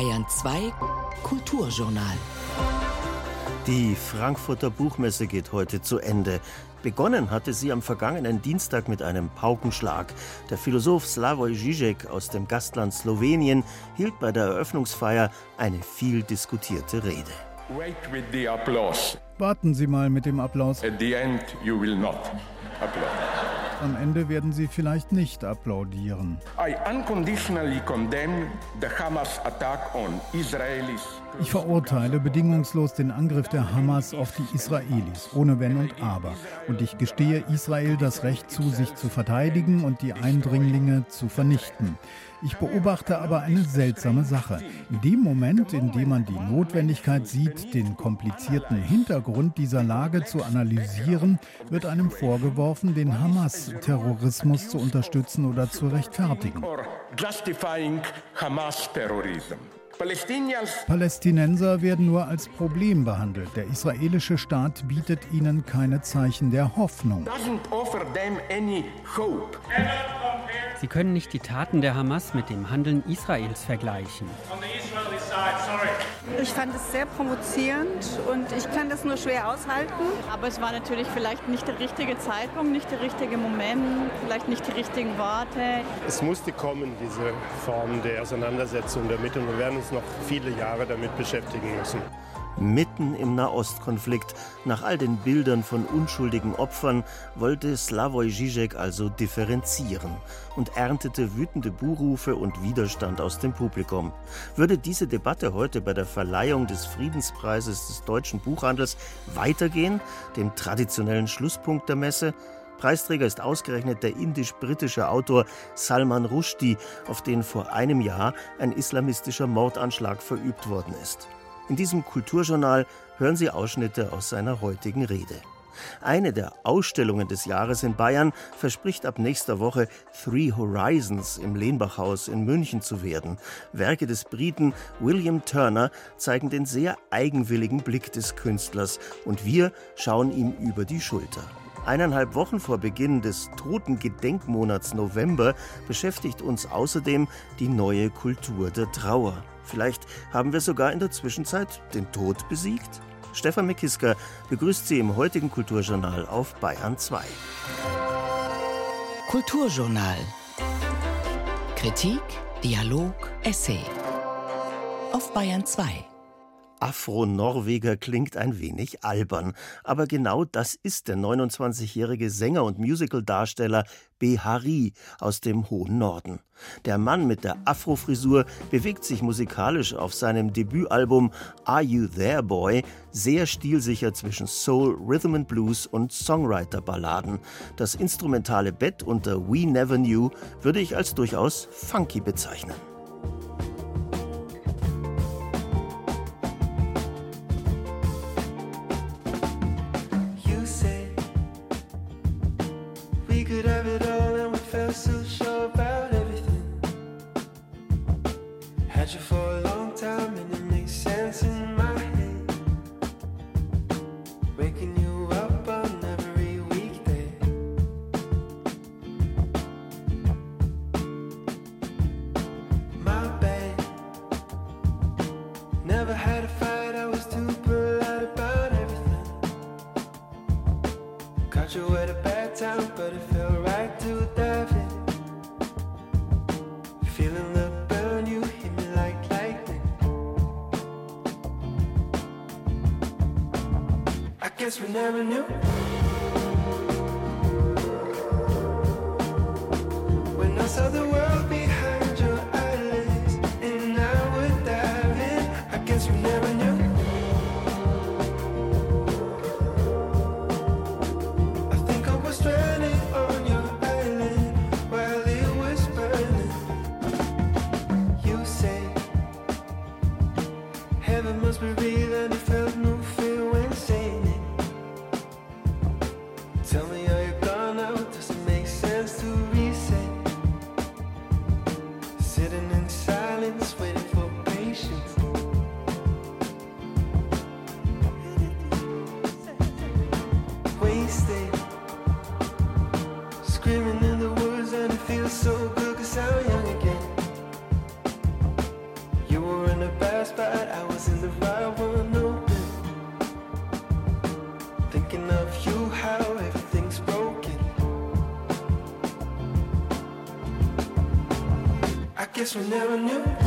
Bayern 2 Kulturjournal. Die Frankfurter Buchmesse geht heute zu Ende. Begonnen hatte sie am vergangenen Dienstag mit einem Paukenschlag. Der Philosoph Slavoj Žižek aus dem Gastland Slowenien hielt bei der Eröffnungsfeier eine viel diskutierte Rede. Warten Sie mal mit dem Applaus. At the end you will not applaud. Am Ende werden sie vielleicht nicht applaudieren. Ich verurteile bedingungslos den Angriff der Hamas auf die Israelis, ohne Wenn und Aber. Und ich gestehe Israel das Recht zu, sich zu verteidigen und die Eindringlinge zu vernichten. Ich beobachte aber eine seltsame Sache. In dem Moment, in dem man die Notwendigkeit sieht, den komplizierten Hintergrund dieser Lage zu analysieren, wird einem vorgeworfen, den Hamas-Terrorismus zu unterstützen oder zu rechtfertigen. Palästinenser werden nur als Problem behandelt. Der israelische Staat bietet ihnen keine Zeichen der Hoffnung. Sie können nicht die Taten der Hamas mit dem Handeln Israels vergleichen. Ich fand es sehr provozierend und ich kann das nur schwer aushalten. Aber es war natürlich vielleicht nicht der richtige Zeitpunkt, nicht der richtige Moment, vielleicht nicht die richtigen Worte. Es musste kommen, diese Form der Auseinandersetzung damit und wir werden uns noch viele Jahre damit beschäftigen müssen mitten im Nahostkonflikt. Nach all den Bildern von unschuldigen Opfern wollte Slavoj Žižek also differenzieren und erntete wütende Buhrufe und Widerstand aus dem Publikum. Würde diese Debatte heute bei der Verleihung des Friedenspreises des deutschen Buchhandels weitergehen, dem traditionellen Schlusspunkt der Messe? Preisträger ist ausgerechnet der indisch-britische Autor Salman Rushdie, auf den vor einem Jahr ein islamistischer Mordanschlag verübt worden ist. In diesem Kulturjournal hören Sie Ausschnitte aus seiner heutigen Rede. Eine der Ausstellungen des Jahres in Bayern verspricht ab nächster Woche Three Horizons im Lehnbachhaus in München zu werden. Werke des Briten William Turner zeigen den sehr eigenwilligen Blick des Künstlers und wir schauen ihm über die Schulter. Eineinhalb Wochen vor Beginn des Totengedenkmonats November beschäftigt uns außerdem die neue Kultur der Trauer. Vielleicht haben wir sogar in der Zwischenzeit den Tod besiegt? Stefan Mekiska begrüßt Sie im heutigen Kulturjournal auf Bayern 2. Kulturjournal. Kritik, Dialog, Essay. Auf Bayern 2. Afro-Norweger klingt ein wenig albern, aber genau das ist der 29-jährige Sänger und Musicaldarsteller Behari aus dem hohen Norden. Der Mann mit der Afro-Frisur bewegt sich musikalisch auf seinem Debütalbum Are You There Boy sehr stilsicher zwischen Soul, Rhythm and Blues und Songwriter-Balladen. Das instrumentale Bett unter We Never Knew würde ich als durchaus funky bezeichnen. Never knew. Guess we never knew.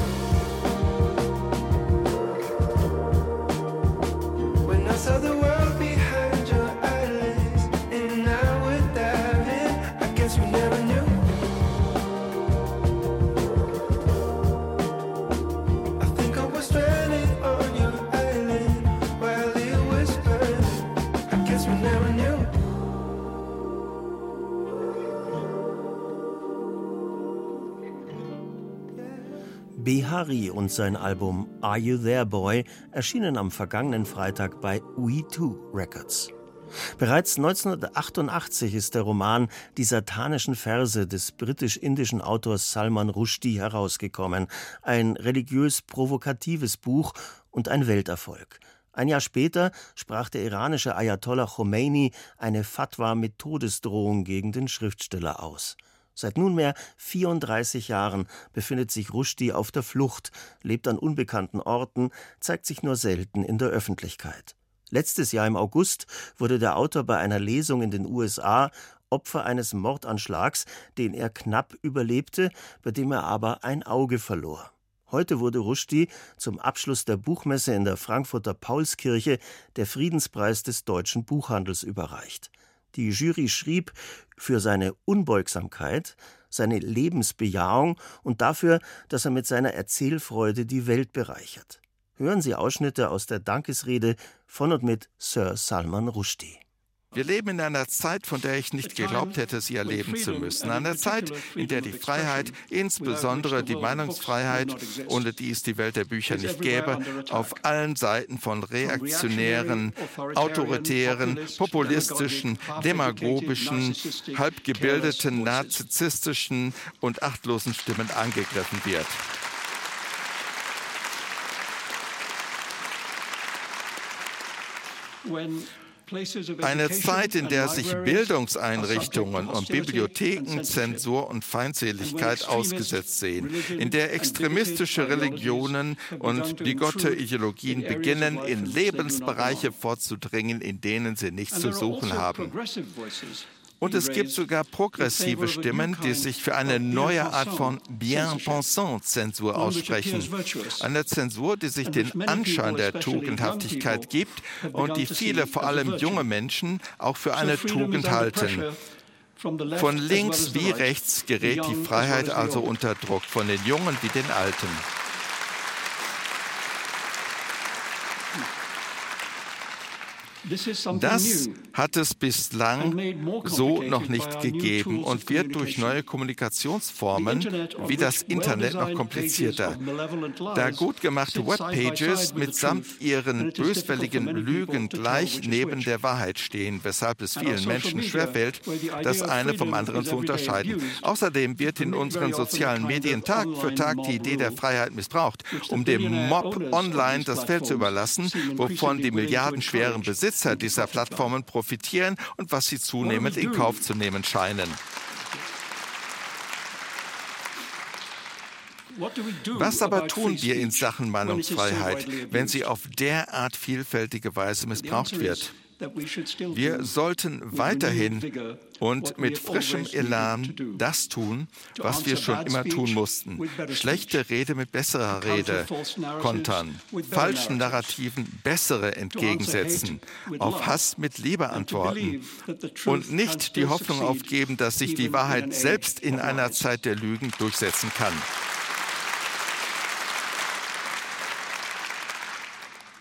Behari und sein Album Are You There Boy erschienen am vergangenen Freitag bei We2 Records. Bereits 1988 ist der Roman Die satanischen Verse des britisch-indischen Autors Salman Rushdie herausgekommen. Ein religiös provokatives Buch und ein Welterfolg. Ein Jahr später sprach der iranische Ayatollah Khomeini eine Fatwa mit Todesdrohung gegen den Schriftsteller aus. Seit nunmehr 34 Jahren befindet sich Rushdie auf der Flucht, lebt an unbekannten Orten, zeigt sich nur selten in der Öffentlichkeit. Letztes Jahr im August wurde der Autor bei einer Lesung in den USA Opfer eines Mordanschlags, den er knapp überlebte, bei dem er aber ein Auge verlor. Heute wurde Rushdie zum Abschluss der Buchmesse in der Frankfurter Paulskirche der Friedenspreis des deutschen Buchhandels überreicht. Die Jury schrieb für seine Unbeugsamkeit, seine Lebensbejahung und dafür, dass er mit seiner Erzählfreude die Welt bereichert. Hören Sie Ausschnitte aus der Dankesrede von und mit Sir Salman Rushdie. Wir leben in einer Zeit, von der ich nicht geglaubt hätte, sie erleben zu müssen. Einer Zeit, in der die Freiheit, insbesondere die Meinungsfreiheit, ohne die es die Welt der Bücher nicht gäbe, auf allen Seiten von reaktionären, autoritären, populistischen, demagogischen, halbgebildeten, narzisstischen und achtlosen Stimmen angegriffen wird. Eine Zeit, in der sich Bildungseinrichtungen und Bibliotheken Zensur und Feindseligkeit ausgesetzt sehen, in der extremistische Religionen und bigotte Ideologien beginnen, in Lebensbereiche vorzudringen, in denen sie nichts zu suchen haben. Und es gibt sogar progressive Stimmen, die sich für eine neue Art von Bien-Pensant-Zensur aussprechen. Eine Zensur, die sich den Anschein der Tugendhaftigkeit gibt und die viele, vor allem junge Menschen, auch für eine Tugend halten. Von links wie rechts gerät die Freiheit also unter Druck, von den Jungen wie den Alten. Das hat es bislang so noch nicht gegeben und wird durch neue Kommunikationsformen wie das Internet noch komplizierter. Da gut gemachte Webpages mitsamt ihren böswilligen Lügen gleich neben der Wahrheit stehen, weshalb es vielen Menschen schwerfällt, das eine vom anderen zu unterscheiden. Außerdem wird in unseren sozialen Medien Tag für Tag die Idee der Freiheit missbraucht, um dem Mob online das Feld zu überlassen, wovon die milliardenschweren Besitzer dieser Plattformen profitieren und was sie zunehmend in Kauf zu nehmen scheinen. Was aber tun wir in Sachen Meinungsfreiheit, wenn sie auf derart vielfältige Weise missbraucht wird? Wir sollten weiterhin und mit frischem Elan das tun, was wir schon immer tun mussten. Schlechte Rede mit besserer Rede kontern, falschen Narrativen bessere entgegensetzen, auf Hass mit Liebe antworten und nicht die Hoffnung aufgeben, dass sich die Wahrheit selbst in einer Zeit der Lügen durchsetzen kann.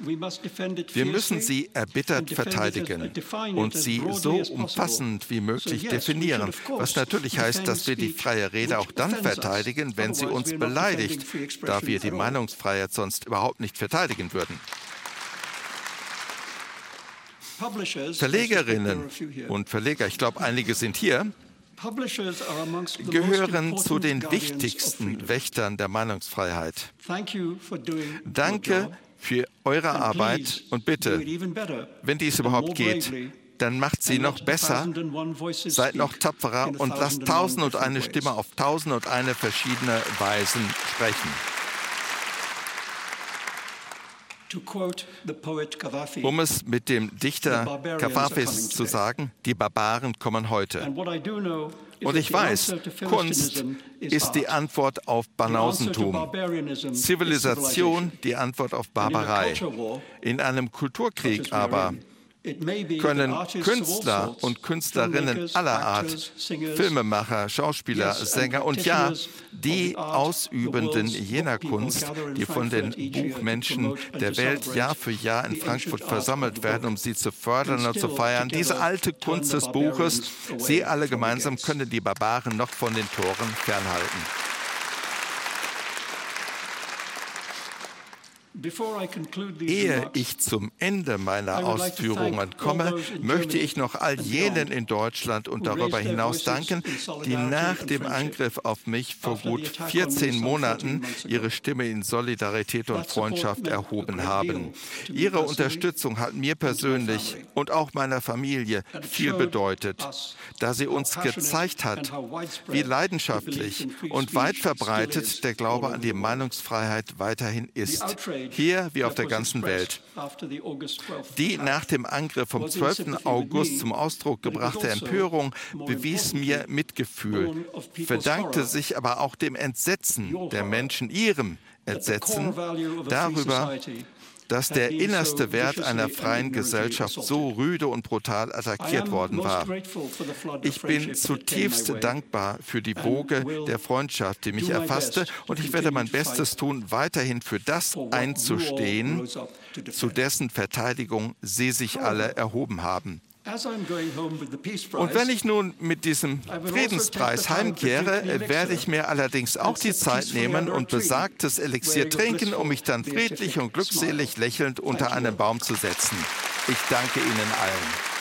Wir müssen sie erbittert verteidigen und sie so umfassend wie möglich definieren, was natürlich heißt, dass wir die freie Rede auch dann verteidigen, wenn sie uns beleidigt, da wir die Meinungsfreiheit sonst überhaupt nicht verteidigen würden. Verlegerinnen und Verleger, ich glaube, einige sind hier, gehören zu den wichtigsten Wächtern der Meinungsfreiheit. Danke für eure Arbeit und bitte, wenn dies überhaupt geht, dann macht sie noch besser, seid noch tapferer und lasst tausend und eine Stimme auf tausend und eine verschiedene Weisen sprechen. Um es mit dem Dichter Kavafis zu sagen, die Barbaren kommen heute. Und ich weiß, Kunst ist die Antwort auf Banausentum, Zivilisation die Antwort auf Barbarei. In einem Kulturkrieg aber können Künstler und Künstlerinnen aller Art, Filmemacher, Schauspieler, Sänger und ja, die Ausübenden jener Kunst, die von den Buchmenschen der Welt Jahr für Jahr in Frankfurt versammelt werden, um sie zu fördern und zu feiern, diese alte Kunst des Buches, sie alle gemeinsam können die Barbaren noch von den Toren fernhalten. Ehe ich zum Ende meiner Ausführungen komme, möchte ich noch all jenen in Deutschland und darüber hinaus danken, die nach dem Angriff auf mich vor gut 14 Monaten ihre Stimme in Solidarität und Freundschaft erhoben haben. Ihre Unterstützung hat mir persönlich und auch meiner Familie viel bedeutet, da sie uns gezeigt hat, wie leidenschaftlich und weit verbreitet der Glaube an die Meinungsfreiheit weiterhin ist hier wie auf der ganzen Welt. Die nach dem Angriff vom 12. August zum Ausdruck gebrachte Empörung bewies mir Mitgefühl, verdankte sich aber auch dem Entsetzen der Menschen, ihrem Entsetzen darüber, dass der innerste Wert einer freien Gesellschaft so rüde und brutal attackiert worden war. Ich bin zutiefst dankbar für die Woge der Freundschaft, die mich erfasste, und ich werde mein Bestes tun, weiterhin für das einzustehen, zu dessen Verteidigung Sie sich alle erhoben haben. Und wenn ich nun mit diesem Friedenspreis heimkehre, werde ich mir allerdings auch die Zeit nehmen und besagtes Elixier trinken, um mich dann friedlich und glückselig lächelnd unter einen Baum zu setzen. Ich danke Ihnen allen.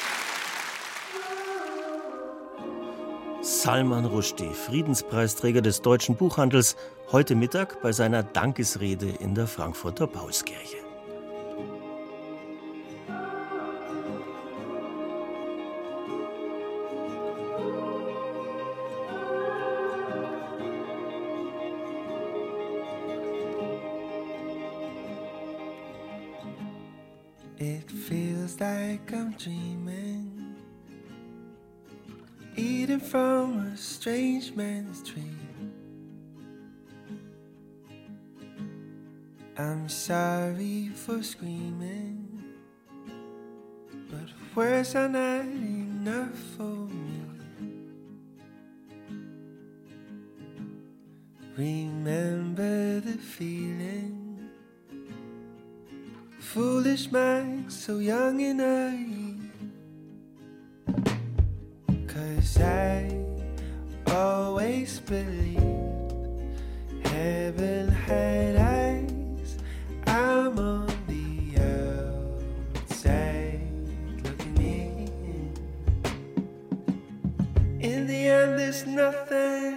Salman Rushdie, Friedenspreisträger des deutschen Buchhandels, heute Mittag bei seiner Dankesrede in der Frankfurter Paulskirche. Like I'm dreaming, eating from a strange man's tree. I'm sorry for screaming, but words are not enough for me. Remember the feeling foolish mind, so young and naive. Cause I always believed heaven had eyes. I'm on the outside looking in. In the end, there's nothing.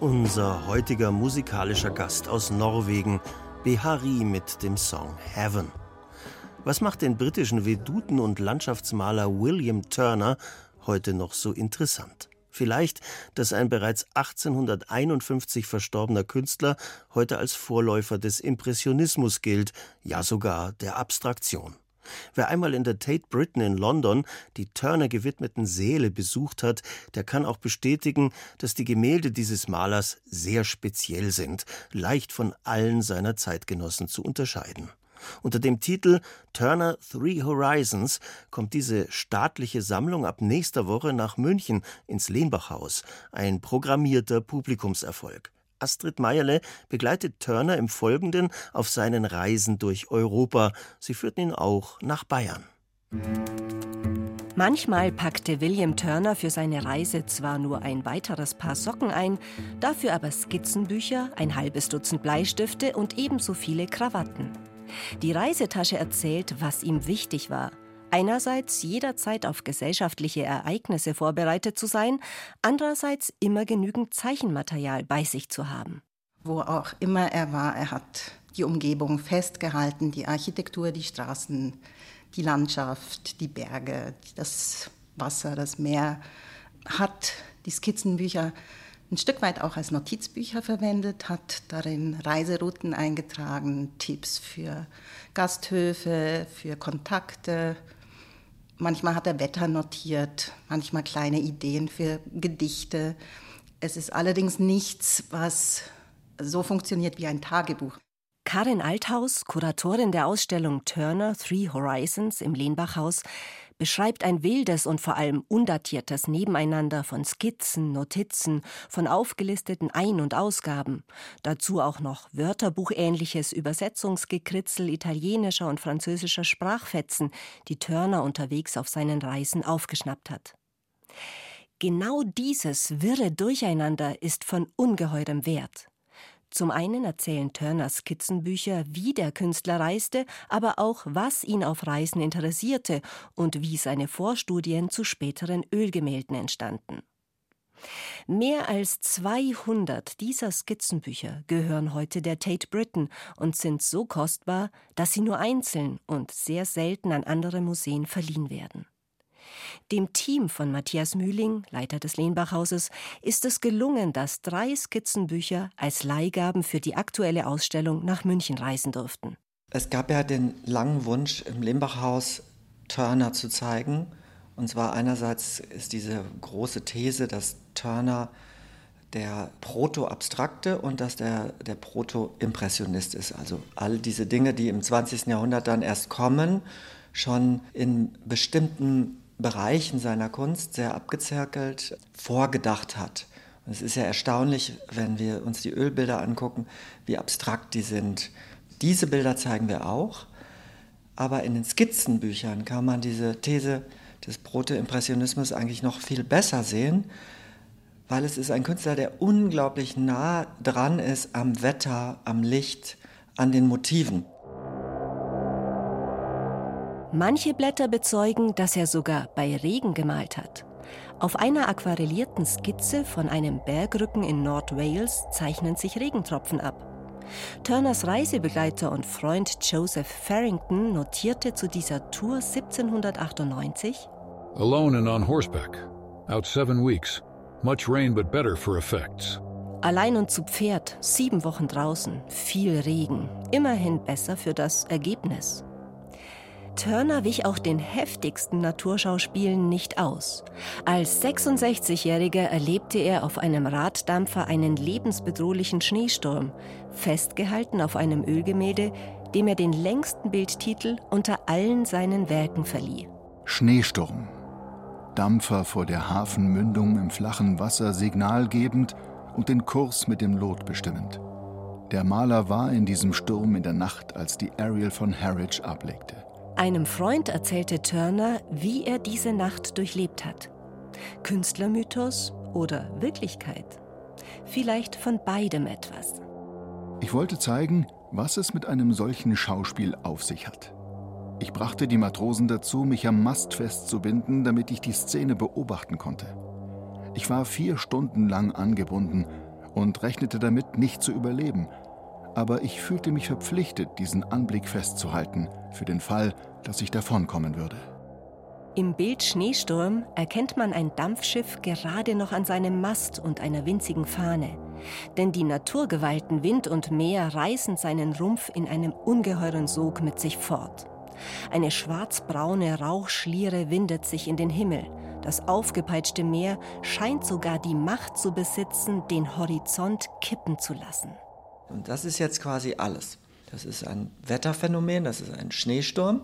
Unser heutiger musikalischer Gast aus Norwegen, Behari mit dem Song Heaven. Was macht den britischen Veduten- und Landschaftsmaler William Turner heute noch so interessant? Vielleicht, dass ein bereits 1851 verstorbener Künstler heute als Vorläufer des Impressionismus gilt, ja sogar der Abstraktion. Wer einmal in der Tate Britain in London die Turner gewidmeten Säle besucht hat, der kann auch bestätigen, dass die Gemälde dieses Malers sehr speziell sind, leicht von allen seiner Zeitgenossen zu unterscheiden. Unter dem Titel Turner Three Horizons kommt diese staatliche Sammlung ab nächster Woche nach München ins Lehnbachhaus, ein programmierter Publikumserfolg. Astrid Meierle begleitet Turner im Folgenden auf seinen Reisen durch Europa. Sie führt ihn auch nach Bayern. Manchmal packte William Turner für seine Reise zwar nur ein weiteres Paar Socken ein, dafür aber Skizzenbücher, ein halbes Dutzend Bleistifte und ebenso viele Krawatten. Die Reisetasche erzählt, was ihm wichtig war. Einerseits jederzeit auf gesellschaftliche Ereignisse vorbereitet zu sein, andererseits immer genügend Zeichenmaterial bei sich zu haben. Wo auch immer er war, er hat die Umgebung festgehalten, die Architektur, die Straßen, die Landschaft, die Berge, das Wasser, das Meer, hat die Skizzenbücher ein Stück weit auch als Notizbücher verwendet, hat darin Reiserouten eingetragen, Tipps für Gasthöfe, für Kontakte, Manchmal hat er Wetter notiert, manchmal kleine Ideen für Gedichte. Es ist allerdings nichts, was so funktioniert wie ein Tagebuch. Karin Althaus, Kuratorin der Ausstellung Turner Three Horizons im Lehnbachhaus, beschreibt ein wildes und vor allem undatiertes Nebeneinander von Skizzen, Notizen, von aufgelisteten Ein- und Ausgaben, dazu auch noch wörterbuchähnliches Übersetzungsgekritzel italienischer und französischer Sprachfetzen, die Turner unterwegs auf seinen Reisen aufgeschnappt hat. Genau dieses wirre Durcheinander ist von ungeheurem Wert. Zum einen erzählen Turners Skizzenbücher, wie der Künstler reiste, aber auch, was ihn auf Reisen interessierte und wie seine Vorstudien zu späteren Ölgemälden entstanden. Mehr als 200 dieser Skizzenbücher gehören heute der Tate Britain und sind so kostbar, dass sie nur einzeln und sehr selten an andere Museen verliehen werden. Dem Team von Matthias Mühling, Leiter des Lehnbachhauses, ist es gelungen, dass drei Skizzenbücher als Leihgaben für die aktuelle Ausstellung nach München reisen durften. Es gab ja den langen Wunsch, im Lehmbachhaus Turner zu zeigen. Und zwar einerseits ist diese große These, dass Turner der Proto-Abstrakte und dass der, der Proto-Impressionist ist. Also all diese Dinge, die im 20. Jahrhundert dann erst kommen, schon in bestimmten Bereichen seiner Kunst sehr abgezirkelt vorgedacht hat. Und es ist ja erstaunlich, wenn wir uns die Ölbilder angucken, wie abstrakt die sind. Diese Bilder zeigen wir auch, aber in den Skizzenbüchern kann man diese These des Proto-Impressionismus eigentlich noch viel besser sehen, weil es ist ein Künstler, der unglaublich nah dran ist am Wetter, am Licht, an den Motiven. Manche Blätter bezeugen, dass er sogar bei Regen gemalt hat. Auf einer aquarellierten Skizze von einem Bergrücken in Nordwales zeichnen sich Regentropfen ab. Turners Reisebegleiter und Freund Joseph Farrington notierte zu dieser Tour 1798 Alone and on horseback. Out seven weeks. Much rain but better for effects. Allein und zu Pferd, sieben Wochen draußen, viel Regen, immerhin besser für das Ergebnis. Turner wich auch den heftigsten Naturschauspielen nicht aus. Als 66-Jähriger erlebte er auf einem Raddampfer einen lebensbedrohlichen Schneesturm, festgehalten auf einem Ölgemälde, dem er den längsten Bildtitel unter allen seinen Werken verlieh. Schneesturm. Dampfer vor der Hafenmündung im flachen Wasser signalgebend und den Kurs mit dem Lot bestimmend. Der Maler war in diesem Sturm in der Nacht, als die Ariel von Harwich ablegte. Einem Freund erzählte Turner, wie er diese Nacht durchlebt hat. Künstlermythos oder Wirklichkeit? Vielleicht von beidem etwas. Ich wollte zeigen, was es mit einem solchen Schauspiel auf sich hat. Ich brachte die Matrosen dazu, mich am Mast festzubinden, damit ich die Szene beobachten konnte. Ich war vier Stunden lang angebunden und rechnete damit, nicht zu überleben. Aber ich fühlte mich verpflichtet, diesen Anblick festzuhalten, für den Fall, dass ich davonkommen würde. Im Bild Schneesturm erkennt man ein Dampfschiff gerade noch an seinem Mast und einer winzigen Fahne. Denn die Naturgewalten Wind und Meer reißen seinen Rumpf in einem ungeheuren Sog mit sich fort. Eine schwarzbraune Rauchschliere windet sich in den Himmel. Das aufgepeitschte Meer scheint sogar die Macht zu besitzen, den Horizont kippen zu lassen. Und das ist jetzt quasi alles. Das ist ein Wetterphänomen, das ist ein Schneesturm.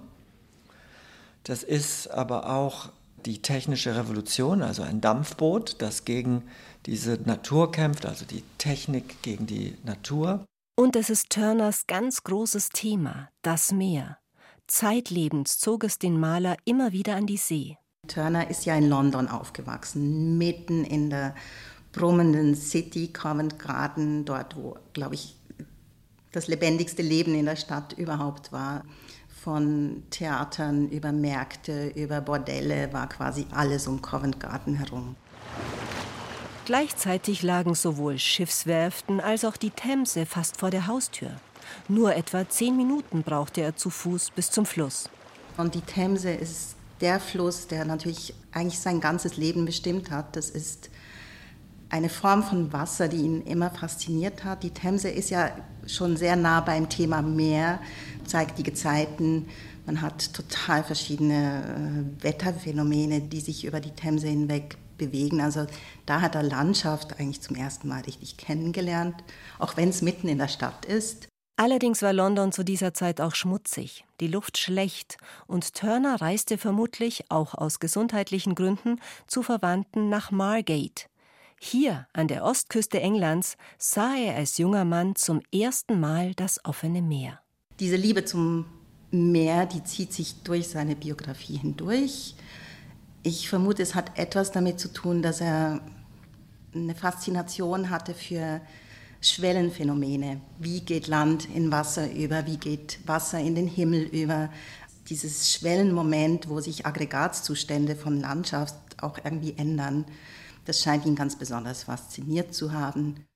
Das ist aber auch die technische Revolution, also ein Dampfboot, das gegen diese Natur kämpft, also die Technik gegen die Natur. Und es ist Turners ganz großes Thema, das Meer. Zeitlebens zog es den Maler immer wieder an die See. Turner ist ja in London aufgewachsen, mitten in der brummenden City, Covent Garden, dort, wo, glaube ich, das lebendigste Leben in der Stadt überhaupt war. Von Theatern über Märkte, über Bordelle war quasi alles um Covent Garden herum. Gleichzeitig lagen sowohl Schiffswerften als auch die Themse fast vor der Haustür. Nur etwa zehn Minuten brauchte er zu Fuß bis zum Fluss. Und die Themse ist der Fluss, der natürlich eigentlich sein ganzes Leben bestimmt hat. Das ist eine Form von Wasser, die ihn immer fasziniert hat. Die Themse ist ja schon sehr nah beim Thema Meer, zeigt die Gezeiten. Man hat total verschiedene äh, Wetterphänomene, die sich über die Themse hinweg bewegen. Also da hat er Landschaft eigentlich zum ersten Mal richtig kennengelernt, auch wenn es mitten in der Stadt ist. Allerdings war London zu dieser Zeit auch schmutzig, die Luft schlecht, und Turner reiste vermutlich, auch aus gesundheitlichen Gründen, zu Verwandten nach Margate. Hier, an der Ostküste Englands, sah er als junger Mann zum ersten Mal das offene Meer. Diese Liebe zum Meer, die zieht sich durch seine Biografie hindurch. Ich vermute, es hat etwas damit zu tun, dass er eine Faszination hatte für Schwellenphänomene. Wie geht Land in Wasser über? Wie geht Wasser in den Himmel über? Dieses Schwellenmoment, wo sich Aggregatzustände von Landschaft auch irgendwie ändern, das scheint ihn ganz besonders fasziniert zu haben.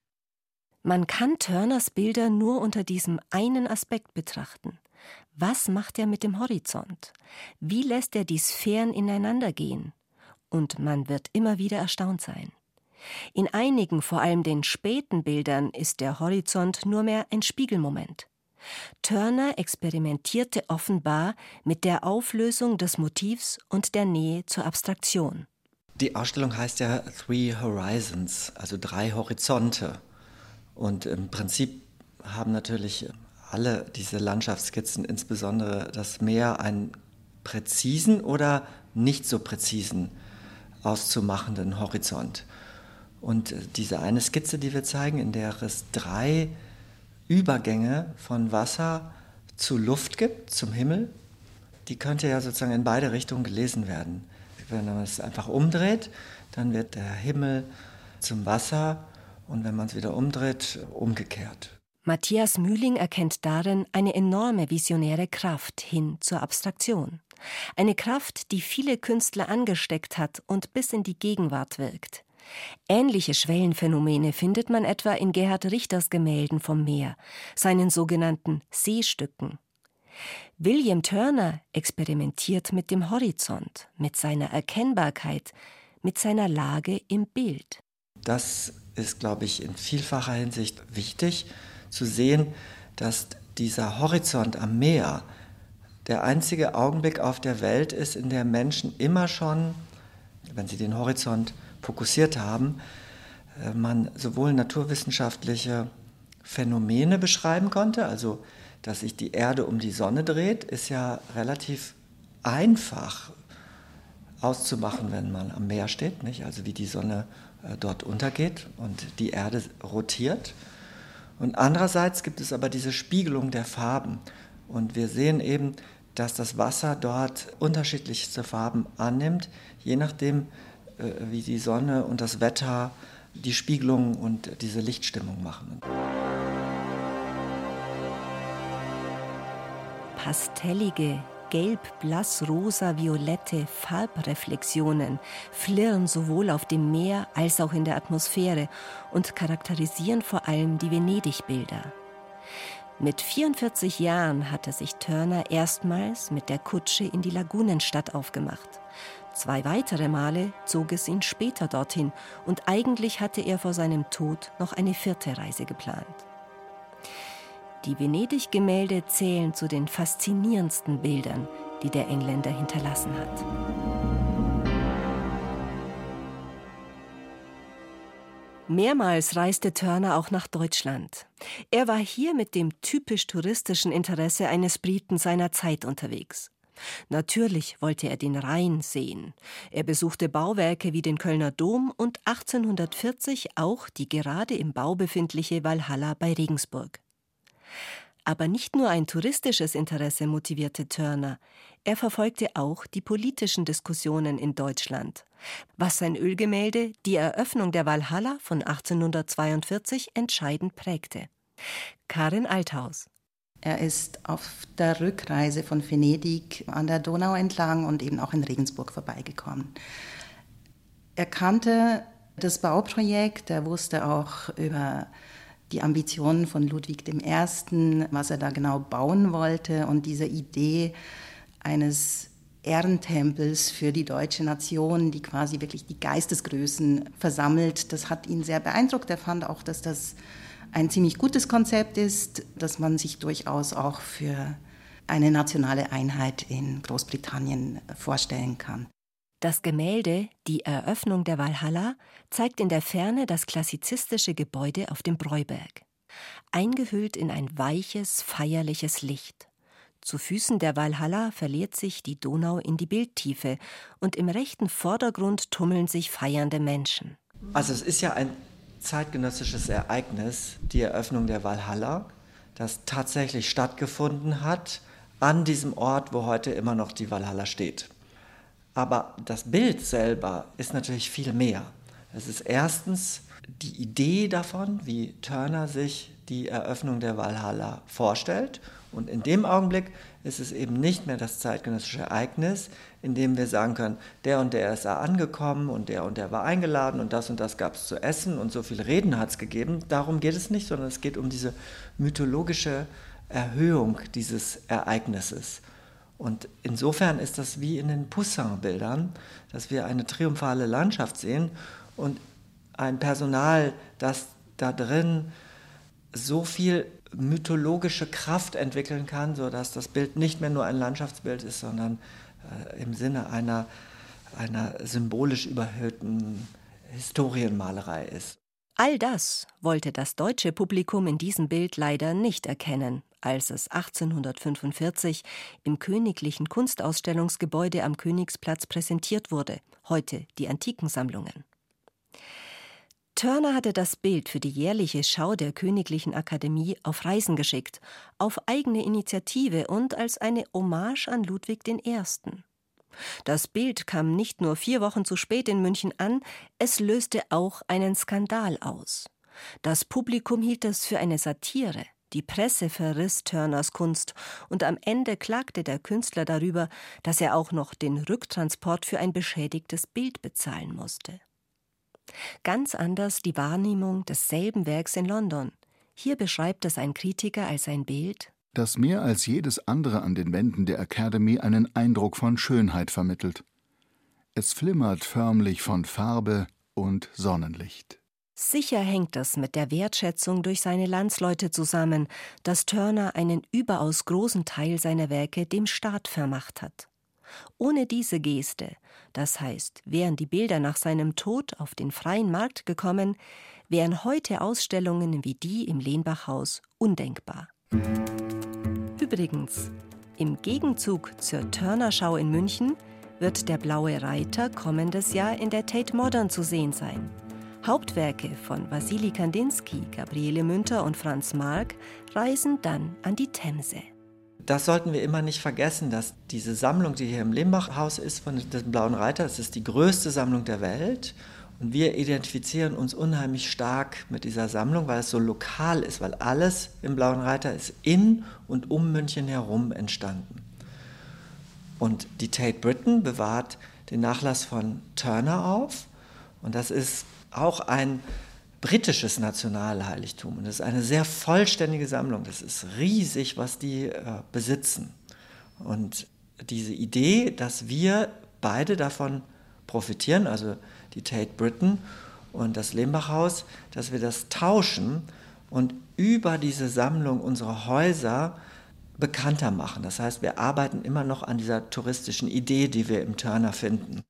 Man kann Turners Bilder nur unter diesem einen Aspekt betrachten. Was macht er mit dem Horizont? Wie lässt er die Sphären ineinander gehen? Und man wird immer wieder erstaunt sein. In einigen, vor allem den späten Bildern, ist der Horizont nur mehr ein Spiegelmoment. Turner experimentierte offenbar mit der Auflösung des Motivs und der Nähe zur Abstraktion. Die Ausstellung heißt ja Three Horizons, also drei Horizonte. Und im Prinzip haben natürlich alle diese Landschaftsskizzen, insbesondere das Meer, einen präzisen oder nicht so präzisen auszumachenden Horizont. Und diese eine Skizze, die wir zeigen, in der es drei Übergänge von Wasser zu Luft gibt, zum Himmel, die könnte ja sozusagen in beide Richtungen gelesen werden. Wenn man es einfach umdreht, dann wird der Himmel zum Wasser und wenn man es wieder umdreht, umgekehrt. Matthias Mühling erkennt darin eine enorme visionäre Kraft hin zur Abstraktion. Eine Kraft, die viele Künstler angesteckt hat und bis in die Gegenwart wirkt. Ähnliche Schwellenphänomene findet man etwa in Gerhard Richters Gemälden vom Meer, seinen sogenannten Seestücken. William Turner experimentiert mit dem Horizont, mit seiner Erkennbarkeit, mit seiner Lage im Bild. Das ist, glaube ich, in vielfacher Hinsicht wichtig zu sehen, dass dieser Horizont am Meer der einzige Augenblick auf der Welt ist, in der Menschen immer schon, wenn sie den Horizont fokussiert haben, äh, man sowohl naturwissenschaftliche Phänomene beschreiben konnte, also dass sich die Erde um die Sonne dreht, ist ja relativ einfach auszumachen, wenn man am Meer steht, nicht? also wie die Sonne äh, dort untergeht und die Erde rotiert. Und andererseits gibt es aber diese Spiegelung der Farben. Und wir sehen eben, dass das Wasser dort unterschiedlichste Farben annimmt, je nachdem, äh, wie die Sonne und das Wetter die Spiegelung und diese Lichtstimmung machen. Pastellige, gelb, blass, rosa, violette Farbreflexionen flirren sowohl auf dem Meer als auch in der Atmosphäre und charakterisieren vor allem die Venedig-Bilder. Mit 44 Jahren hatte sich Turner erstmals mit der Kutsche in die Lagunenstadt aufgemacht. Zwei weitere Male zog es ihn später dorthin und eigentlich hatte er vor seinem Tod noch eine vierte Reise geplant. Die Venedig-Gemälde zählen zu den faszinierendsten Bildern, die der Engländer hinterlassen hat. Mehrmals reiste Turner auch nach Deutschland. Er war hier mit dem typisch touristischen Interesse eines Briten seiner Zeit unterwegs. Natürlich wollte er den Rhein sehen. Er besuchte Bauwerke wie den Kölner Dom und 1840 auch die gerade im Bau befindliche Walhalla bei Regensburg. Aber nicht nur ein touristisches Interesse motivierte Turner, er verfolgte auch die politischen Diskussionen in Deutschland, was sein Ölgemälde Die Eröffnung der Walhalla von 1842 entscheidend prägte. Karin Althaus. Er ist auf der Rückreise von Venedig an der Donau entlang und eben auch in Regensburg vorbeigekommen. Er kannte das Bauprojekt, er wusste auch über die Ambitionen von Ludwig I., was er da genau bauen wollte und diese Idee eines Ehrentempels für die deutsche Nation, die quasi wirklich die Geistesgrößen versammelt, das hat ihn sehr beeindruckt. Er fand auch, dass das ein ziemlich gutes Konzept ist, dass man sich durchaus auch für eine nationale Einheit in Großbritannien vorstellen kann. Das Gemälde Die Eröffnung der Walhalla zeigt in der Ferne das klassizistische Gebäude auf dem Breuberg. Eingehüllt in ein weiches, feierliches Licht. Zu Füßen der Walhalla verliert sich die Donau in die Bildtiefe und im rechten Vordergrund tummeln sich feiernde Menschen. Also es ist ja ein zeitgenössisches Ereignis, die Eröffnung der Walhalla, das tatsächlich stattgefunden hat an diesem Ort, wo heute immer noch die Walhalla steht. Aber das Bild selber ist natürlich viel mehr. Es ist erstens die Idee davon, wie Turner sich die Eröffnung der Walhalla vorstellt. Und in dem Augenblick ist es eben nicht mehr das zeitgenössische Ereignis, in dem wir sagen können, der und der ist da angekommen und der und der war eingeladen und das und das gab es zu essen und so viele Reden hat es gegeben. Darum geht es nicht, sondern es geht um diese mythologische Erhöhung dieses Ereignisses. Und insofern ist das wie in den Poussin-Bildern, dass wir eine triumphale Landschaft sehen und ein Personal, das da drin so viel mythologische Kraft entwickeln kann, sodass das Bild nicht mehr nur ein Landschaftsbild ist, sondern äh, im Sinne einer, einer symbolisch überhöhten Historienmalerei ist. All das wollte das deutsche Publikum in diesem Bild leider nicht erkennen, als es 1845 im Königlichen Kunstausstellungsgebäude am Königsplatz präsentiert wurde, heute die Antikensammlungen. Turner hatte das Bild für die jährliche Schau der Königlichen Akademie auf Reisen geschickt, auf eigene Initiative und als eine Hommage an Ludwig I. Das Bild kam nicht nur vier Wochen zu spät in München an, es löste auch einen Skandal aus. Das Publikum hielt es für eine Satire. Die Presse verriss Turners Kunst und am Ende klagte der Künstler darüber, dass er auch noch den Rücktransport für ein beschädigtes Bild bezahlen musste. Ganz anders die Wahrnehmung desselben Werks in London. Hier beschreibt es ein Kritiker als ein Bild, das mehr als jedes andere an den Wänden der Academy einen Eindruck von Schönheit vermittelt. Es flimmert förmlich von Farbe und Sonnenlicht. Sicher hängt das mit der Wertschätzung durch seine Landsleute zusammen, dass Turner einen überaus großen Teil seiner Werke dem Staat vermacht hat. Ohne diese Geste, das heißt, wären die Bilder nach seinem Tod auf den freien Markt gekommen, wären heute Ausstellungen wie die im Lehnbachhaus undenkbar. Übrigens, im Gegenzug zur Turner-Schau in München wird der Blaue Reiter kommendes Jahr in der Tate Modern zu sehen sein. Hauptwerke von Wassili Kandinsky, Gabriele Münter und Franz Marc reisen dann an die Themse. Das sollten wir immer nicht vergessen, dass diese Sammlung, die hier im Lembach-Haus ist, von dem Blauen Reiter, das ist die größte Sammlung der Welt. Und wir identifizieren uns unheimlich stark mit dieser Sammlung, weil es so lokal ist, weil alles im Blauen Reiter ist in und um München herum entstanden. Und die Tate Britain bewahrt den Nachlass von Turner auf. Und das ist auch ein britisches Nationalheiligtum. Und das ist eine sehr vollständige Sammlung. Das ist riesig, was die äh, besitzen. Und diese Idee, dass wir beide davon profitieren, also die Tate Britain und das Lembachhaus, dass wir das tauschen und über diese Sammlung unsere Häuser bekannter machen. Das heißt, wir arbeiten immer noch an dieser touristischen Idee, die wir im Turner finden.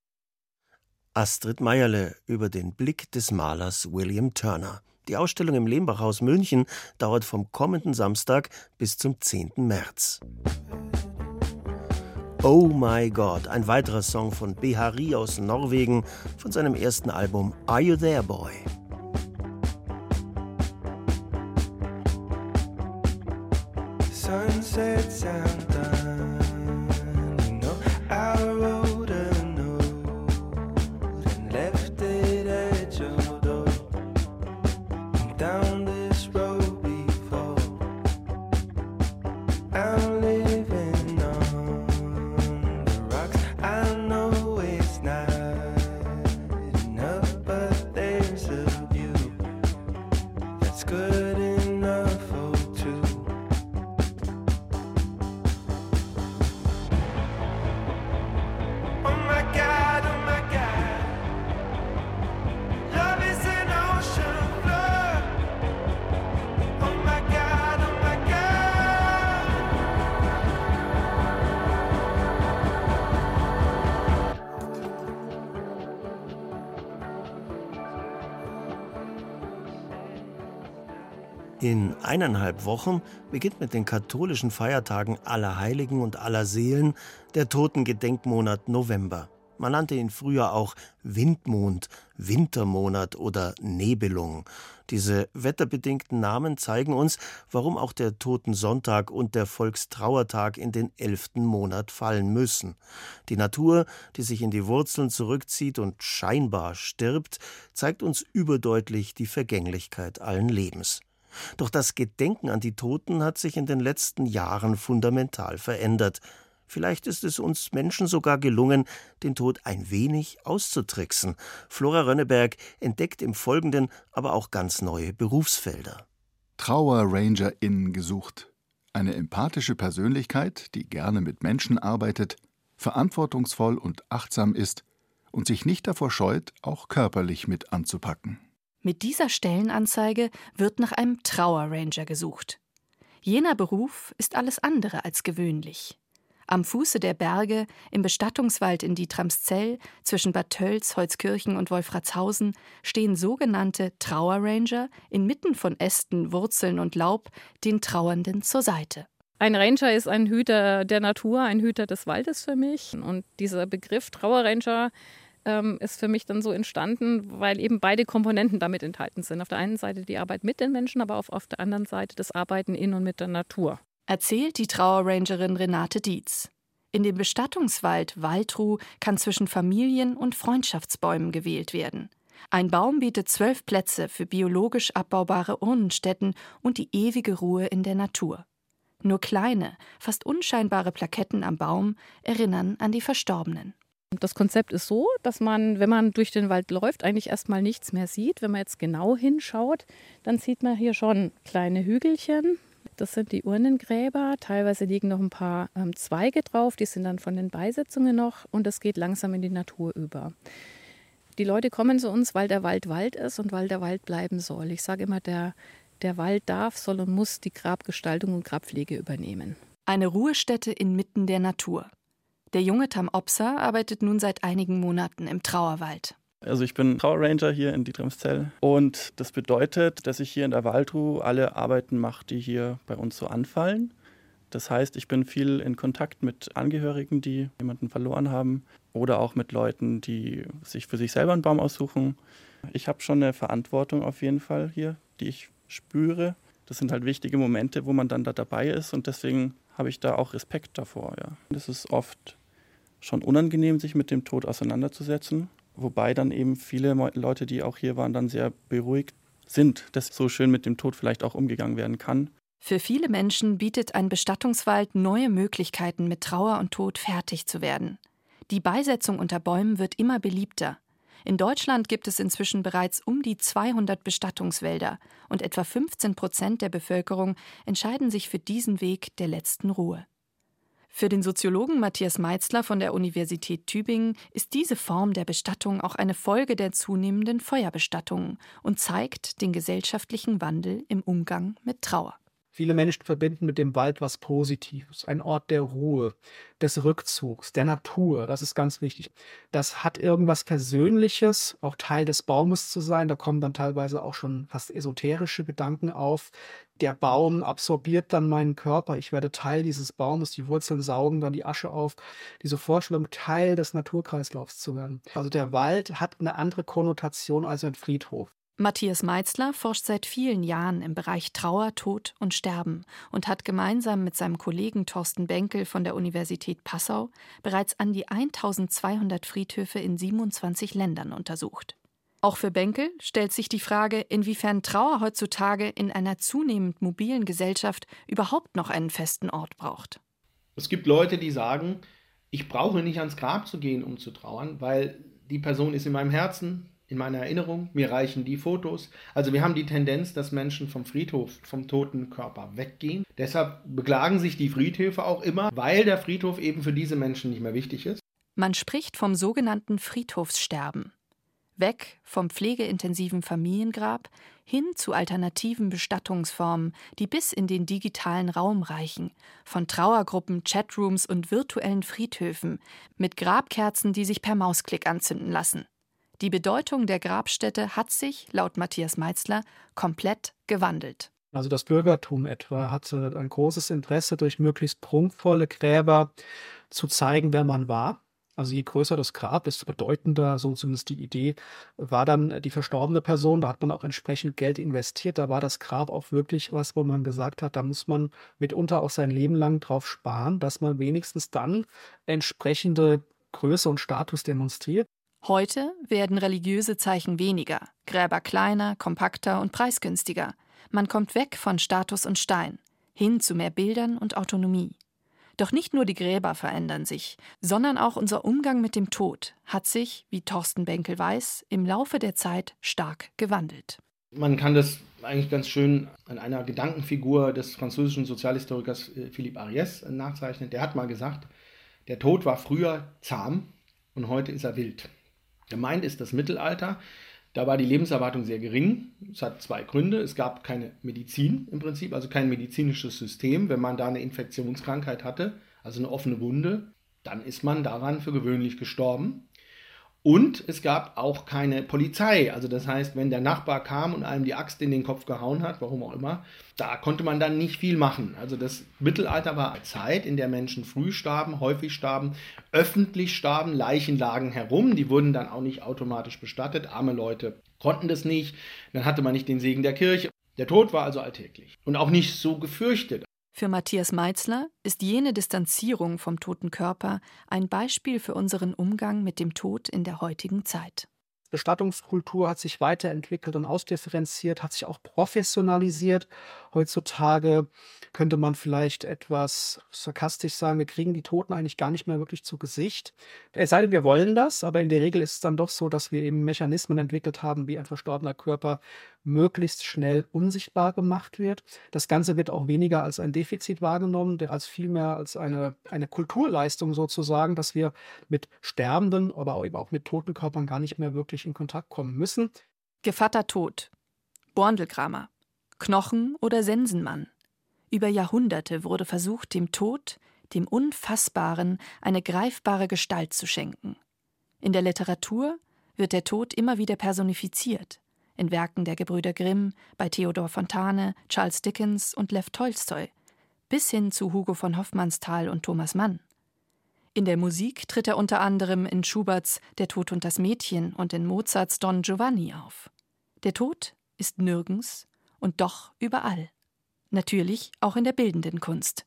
Astrid Meierle über den Blick des Malers William Turner. Die Ausstellung im Lehmbachhaus München dauert vom kommenden Samstag bis zum 10. März. Oh My God, ein weiterer Song von Behari aus Norwegen von seinem ersten Album Are You There Boy? In eineinhalb Wochen beginnt mit den katholischen Feiertagen aller Heiligen und aller Seelen der Totengedenkmonat November. Man nannte ihn früher auch Windmond, Wintermonat oder Nebelung. Diese wetterbedingten Namen zeigen uns, warum auch der Totensonntag und der Volkstrauertag in den elften Monat fallen müssen. Die Natur, die sich in die Wurzeln zurückzieht und scheinbar stirbt, zeigt uns überdeutlich die Vergänglichkeit allen Lebens. Doch das Gedenken an die Toten hat sich in den letzten Jahren fundamental verändert. Vielleicht ist es uns Menschen sogar gelungen, den Tod ein wenig auszutricksen. Flora Rönneberg entdeckt im Folgenden aber auch ganz neue Berufsfelder. Trauerrangerin gesucht. Eine empathische Persönlichkeit, die gerne mit Menschen arbeitet, verantwortungsvoll und achtsam ist und sich nicht davor scheut, auch körperlich mit anzupacken. Mit dieser Stellenanzeige wird nach einem Trauerranger gesucht. Jener Beruf ist alles andere als gewöhnlich. Am Fuße der Berge, im Bestattungswald in Dietramszell, zwischen Bad Tölz, Holzkirchen und Wolfratshausen, stehen sogenannte Trauerranger inmitten von Ästen, Wurzeln und Laub den Trauernden zur Seite. Ein Ranger ist ein Hüter der Natur, ein Hüter des Waldes für mich. Und dieser Begriff Trauerranger ähm, ist für mich dann so entstanden, weil eben beide Komponenten damit enthalten sind. Auf der einen Seite die Arbeit mit den Menschen, aber auf, auf der anderen Seite das Arbeiten in und mit der Natur. Erzählt die Trauerrangerin Renate Dietz. In dem Bestattungswald Waldruh kann zwischen Familien- und Freundschaftsbäumen gewählt werden. Ein Baum bietet zwölf Plätze für biologisch abbaubare Urnenstätten und die ewige Ruhe in der Natur. Nur kleine, fast unscheinbare Plaketten am Baum erinnern an die Verstorbenen. Das Konzept ist so, dass man, wenn man durch den Wald läuft, eigentlich erstmal nichts mehr sieht. Wenn man jetzt genau hinschaut, dann sieht man hier schon kleine Hügelchen. Das sind die Urnengräber. Teilweise liegen noch ein paar ähm, Zweige drauf, die sind dann von den Beisetzungen noch und es geht langsam in die Natur über. Die Leute kommen zu uns, weil der Wald Wald ist und weil der Wald bleiben soll. Ich sage immer, der, der Wald darf, soll und muss die Grabgestaltung und Grabpflege übernehmen. Eine Ruhestätte inmitten der Natur. Der junge Tam Opser arbeitet nun seit einigen Monaten im Trauerwald. Also ich bin Trauerranger hier in Dietramszell und das bedeutet, dass ich hier in der Waldruh alle Arbeiten mache, die hier bei uns so anfallen. Das heißt, ich bin viel in Kontakt mit Angehörigen, die jemanden verloren haben oder auch mit Leuten, die sich für sich selber einen Baum aussuchen. Ich habe schon eine Verantwortung auf jeden Fall hier, die ich spüre. Das sind halt wichtige Momente, wo man dann da dabei ist und deswegen habe ich da auch Respekt davor. Ja. Das ist oft schon unangenehm, sich mit dem Tod auseinanderzusetzen. Wobei dann eben viele Leute, die auch hier waren, dann sehr beruhigt sind, dass so schön mit dem Tod vielleicht auch umgegangen werden kann. Für viele Menschen bietet ein Bestattungswald neue Möglichkeiten, mit Trauer und Tod fertig zu werden. Die Beisetzung unter Bäumen wird immer beliebter. In Deutschland gibt es inzwischen bereits um die 200 Bestattungswälder und etwa 15 Prozent der Bevölkerung entscheiden sich für diesen Weg der letzten Ruhe. Für den Soziologen Matthias Meitzler von der Universität Tübingen ist diese Form der Bestattung auch eine Folge der zunehmenden Feuerbestattungen und zeigt den gesellschaftlichen Wandel im Umgang mit Trauer. Viele Menschen verbinden mit dem Wald was Positives, ein Ort der Ruhe, des Rückzugs, der Natur. Das ist ganz wichtig. Das hat irgendwas Persönliches, auch Teil des Baumes zu sein. Da kommen dann teilweise auch schon fast esoterische Gedanken auf. Der Baum absorbiert dann meinen Körper. Ich werde Teil dieses Baumes. Die Wurzeln saugen dann die Asche auf. Diese Vorstellung, Teil des Naturkreislaufs zu werden. Also der Wald hat eine andere Konnotation als ein Friedhof. Matthias Meitzler forscht seit vielen Jahren im Bereich Trauer, Tod und Sterben und hat gemeinsam mit seinem Kollegen Thorsten Benkel von der Universität Passau bereits an die 1200 Friedhöfe in 27 Ländern untersucht. Auch für Benkel stellt sich die Frage, inwiefern Trauer heutzutage in einer zunehmend mobilen Gesellschaft überhaupt noch einen festen Ort braucht. Es gibt Leute, die sagen, ich brauche nicht ans Grab zu gehen, um zu trauern, weil die Person ist in meinem Herzen, in meiner Erinnerung, mir reichen die Fotos. Also wir haben die Tendenz, dass Menschen vom Friedhof, vom toten Körper weggehen. Deshalb beklagen sich die Friedhöfe auch immer, weil der Friedhof eben für diese Menschen nicht mehr wichtig ist. Man spricht vom sogenannten Friedhofssterben. Weg vom pflegeintensiven Familiengrab hin zu alternativen Bestattungsformen, die bis in den digitalen Raum reichen, von Trauergruppen, Chatrooms und virtuellen Friedhöfen mit Grabkerzen, die sich per Mausklick anzünden lassen. Die Bedeutung der Grabstätte hat sich, laut Matthias Meitzler, komplett gewandelt. Also das Bürgertum etwa hatte ein großes Interesse, durch möglichst prunkvolle Gräber zu zeigen, wer man war. Also je größer das Grab, desto bedeutender, so zumindest die Idee, war dann die verstorbene Person. Da hat man auch entsprechend Geld investiert. Da war das Grab auch wirklich was, wo man gesagt hat, da muss man mitunter auch sein Leben lang drauf sparen, dass man wenigstens dann entsprechende Größe und Status demonstriert. Heute werden religiöse Zeichen weniger, Gräber kleiner, kompakter und preisgünstiger. Man kommt weg von Status und Stein, hin zu mehr Bildern und Autonomie. Doch nicht nur die Gräber verändern sich, sondern auch unser Umgang mit dem Tod hat sich, wie Thorsten Benkel weiß, im Laufe der Zeit stark gewandelt. Man kann das eigentlich ganz schön an einer Gedankenfigur des französischen Sozialhistorikers äh, Philippe Ariès nachzeichnen. Der hat mal gesagt, der Tod war früher zahm und heute ist er wild. Gemeint ist das Mittelalter. Da war die Lebenserwartung sehr gering. Es hat zwei Gründe. Es gab keine Medizin im Prinzip, also kein medizinisches System. Wenn man da eine Infektionskrankheit hatte, also eine offene Wunde, dann ist man daran für gewöhnlich gestorben. Und es gab auch keine Polizei. Also das heißt, wenn der Nachbar kam und einem die Axt in den Kopf gehauen hat, warum auch immer, da konnte man dann nicht viel machen. Also das Mittelalter war eine Zeit, in der Menschen früh starben, häufig starben, öffentlich starben, Leichen lagen herum, die wurden dann auch nicht automatisch bestattet. Arme Leute konnten das nicht, dann hatte man nicht den Segen der Kirche. Der Tod war also alltäglich und auch nicht so gefürchtet. Für Matthias Meitzler ist jene Distanzierung vom toten Körper ein Beispiel für unseren Umgang mit dem Tod in der heutigen Zeit. Bestattungskultur hat sich weiterentwickelt und ausdifferenziert, hat sich auch professionalisiert. Heutzutage könnte man vielleicht etwas sarkastisch sagen, wir kriegen die Toten eigentlich gar nicht mehr wirklich zu Gesicht. Es sei denn, wir wollen das, aber in der Regel ist es dann doch so, dass wir eben Mechanismen entwickelt haben, wie ein verstorbener Körper möglichst schnell unsichtbar gemacht wird. Das Ganze wird auch weniger als ein Defizit wahrgenommen, als vielmehr als eine, eine Kulturleistung sozusagen, dass wir mit sterbenden, aber eben auch mit toten Körpern gar nicht mehr wirklich in Kontakt kommen müssen. Gevatter Tod, Borndelkramer, Knochen oder Sensenmann. Über Jahrhunderte wurde versucht, dem Tod, dem Unfassbaren, eine greifbare Gestalt zu schenken. In der Literatur wird der Tod immer wieder personifiziert in Werken der Gebrüder Grimm, bei Theodor Fontane, Charles Dickens und Lev Tolstoi, bis hin zu Hugo von Hoffmannsthal und Thomas Mann. In der Musik tritt er unter anderem in Schuberts Der Tod und das Mädchen und in Mozarts Don Giovanni auf. Der Tod ist nirgends und doch überall. Natürlich auch in der bildenden Kunst.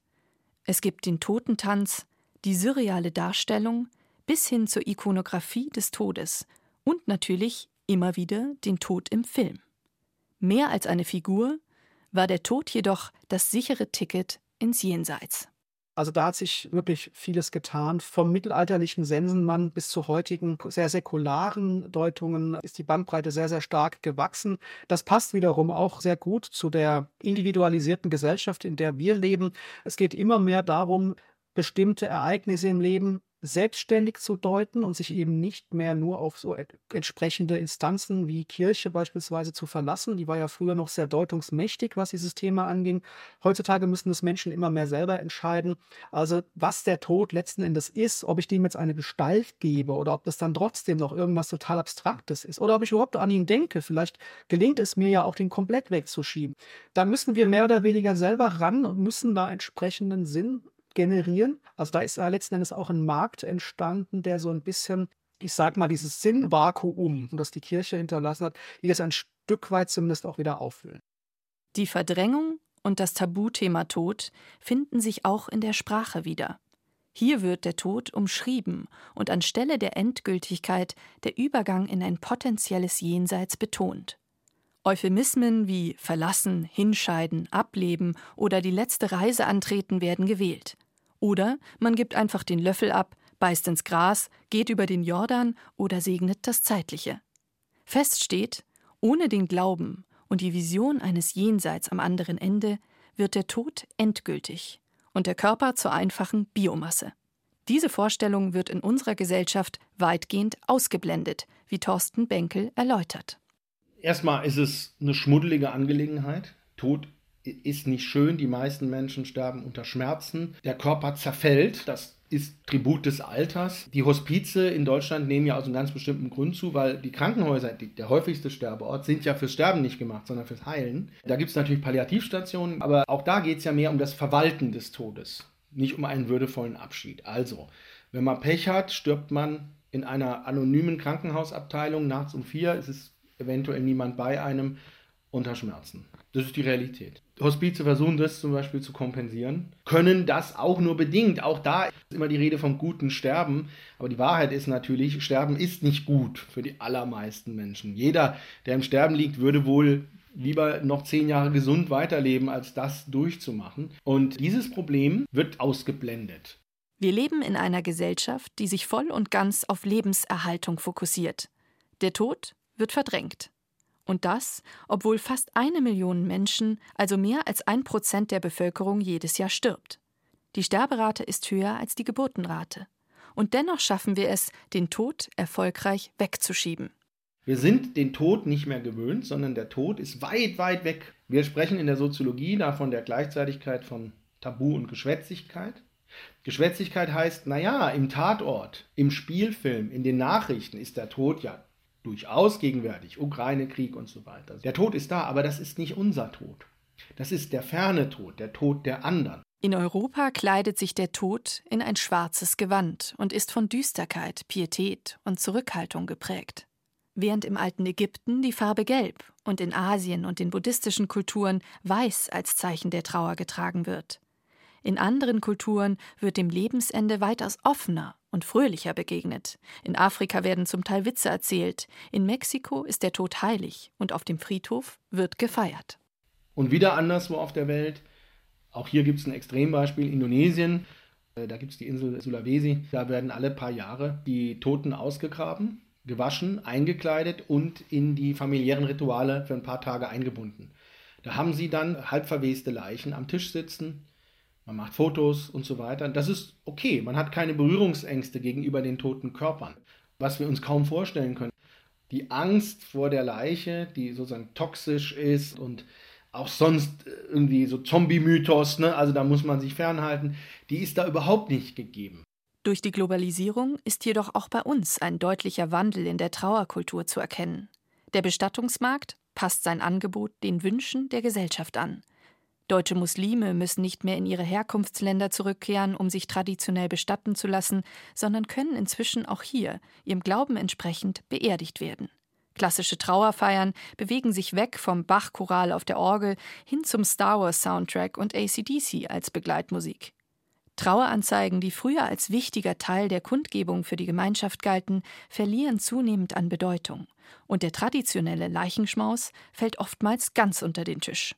Es gibt den Totentanz, die surreale Darstellung bis hin zur Ikonographie des Todes und natürlich immer wieder den Tod im Film. Mehr als eine Figur war der Tod jedoch das sichere Ticket ins Jenseits. Also da hat sich wirklich vieles getan. Vom mittelalterlichen Sensenmann bis zu heutigen sehr säkularen Deutungen ist die Bandbreite sehr, sehr stark gewachsen. Das passt wiederum auch sehr gut zu der individualisierten Gesellschaft, in der wir leben. Es geht immer mehr darum, bestimmte Ereignisse im Leben selbstständig zu deuten und sich eben nicht mehr nur auf so entsprechende Instanzen wie Kirche beispielsweise zu verlassen. Die war ja früher noch sehr deutungsmächtig, was dieses Thema anging. Heutzutage müssen es Menschen immer mehr selber entscheiden. Also was der Tod letzten Endes ist, ob ich dem jetzt eine Gestalt gebe oder ob das dann trotzdem noch irgendwas total Abstraktes ist oder ob ich überhaupt an ihn denke. Vielleicht gelingt es mir ja auch, den komplett wegzuschieben. Da müssen wir mehr oder weniger selber ran und müssen da entsprechenden Sinn generieren. Also da ist ja letzten Endes auch ein Markt entstanden, der so ein bisschen, ich sag mal, dieses Sinnvakuum, das die Kirche hinterlassen hat, die das ein Stück weit zumindest auch wieder auffüllen. Die Verdrängung und das Tabuthema Tod finden sich auch in der Sprache wieder. Hier wird der Tod umschrieben und anstelle der Endgültigkeit der Übergang in ein potenzielles Jenseits betont. Euphemismen wie verlassen, hinscheiden, ableben oder die letzte Reise antreten werden gewählt. Oder man gibt einfach den Löffel ab, beißt ins Gras, geht über den Jordan oder segnet das Zeitliche. Fest steht, ohne den Glauben und die Vision eines Jenseits am anderen Ende wird der Tod endgültig und der Körper zur einfachen Biomasse. Diese Vorstellung wird in unserer Gesellschaft weitgehend ausgeblendet, wie Thorsten Benkel erläutert. Erstmal ist es eine schmuddelige Angelegenheit. Tod ist nicht schön. Die meisten Menschen sterben unter Schmerzen. Der Körper zerfällt. Das ist Tribut des Alters. Die Hospize in Deutschland nehmen ja aus einem ganz bestimmten Grund zu, weil die Krankenhäuser, die, der häufigste Sterbeort, sind ja fürs Sterben nicht gemacht, sondern fürs Heilen. Da gibt es natürlich Palliativstationen, aber auch da geht es ja mehr um das Verwalten des Todes, nicht um einen würdevollen Abschied. Also, wenn man Pech hat, stirbt man in einer anonymen Krankenhausabteilung nachts um vier. Es ist eventuell niemand bei einem unter Schmerzen. Das ist die Realität. Hospize versuchen das zum Beispiel zu kompensieren, können das auch nur bedingt. Auch da ist immer die Rede vom guten Sterben. Aber die Wahrheit ist natürlich, Sterben ist nicht gut für die allermeisten Menschen. Jeder, der im Sterben liegt, würde wohl lieber noch zehn Jahre gesund weiterleben, als das durchzumachen. Und dieses Problem wird ausgeblendet. Wir leben in einer Gesellschaft, die sich voll und ganz auf Lebenserhaltung fokussiert. Der Tod wird verdrängt. Und das, obwohl fast eine Million Menschen, also mehr als ein Prozent der Bevölkerung, jedes Jahr stirbt. Die Sterberate ist höher als die Geburtenrate. Und dennoch schaffen wir es, den Tod erfolgreich wegzuschieben. Wir sind den Tod nicht mehr gewöhnt, sondern der Tod ist weit, weit weg. Wir sprechen in der Soziologie da von der Gleichzeitigkeit von Tabu und Geschwätzigkeit. Geschwätzigkeit heißt, naja, im Tatort, im Spielfilm, in den Nachrichten ist der Tod ja durchaus gegenwärtig, Ukraine-Krieg und so weiter. Der Tod ist da, aber das ist nicht unser Tod. Das ist der ferne Tod, der Tod der anderen. In Europa kleidet sich der Tod in ein schwarzes Gewand und ist von Düsterkeit, Pietät und Zurückhaltung geprägt. Während im alten Ägypten die Farbe gelb und in Asien und den buddhistischen Kulturen weiß als Zeichen der Trauer getragen wird. In anderen Kulturen wird dem Lebensende weitaus offener und fröhlicher begegnet. In Afrika werden zum Teil Witze erzählt. In Mexiko ist der Tod heilig und auf dem Friedhof wird gefeiert. Und wieder anderswo auf der Welt. Auch hier gibt es ein Extrembeispiel: Indonesien. Äh, da gibt es die Insel Sulawesi. Da werden alle paar Jahre die Toten ausgegraben, gewaschen, eingekleidet und in die familiären Rituale für ein paar Tage eingebunden. Da haben sie dann halb verweste Leichen am Tisch sitzen man macht Fotos und so weiter. Das ist okay. Man hat keine Berührungsängste gegenüber den toten Körpern, was wir uns kaum vorstellen können. Die Angst vor der Leiche, die sozusagen toxisch ist und auch sonst irgendwie so Zombie-Mythos, ne? also da muss man sich fernhalten, die ist da überhaupt nicht gegeben. Durch die Globalisierung ist jedoch auch bei uns ein deutlicher Wandel in der Trauerkultur zu erkennen. Der Bestattungsmarkt passt sein Angebot den Wünschen der Gesellschaft an. Deutsche Muslime müssen nicht mehr in ihre Herkunftsländer zurückkehren, um sich traditionell bestatten zu lassen, sondern können inzwischen auch hier, ihrem Glauben entsprechend, beerdigt werden. Klassische Trauerfeiern bewegen sich weg vom Bach-Choral auf der Orgel hin zum Star Wars-Soundtrack und ACDC als Begleitmusik. Traueranzeigen, die früher als wichtiger Teil der Kundgebung für die Gemeinschaft galten, verlieren zunehmend an Bedeutung. Und der traditionelle Leichenschmaus fällt oftmals ganz unter den Tisch.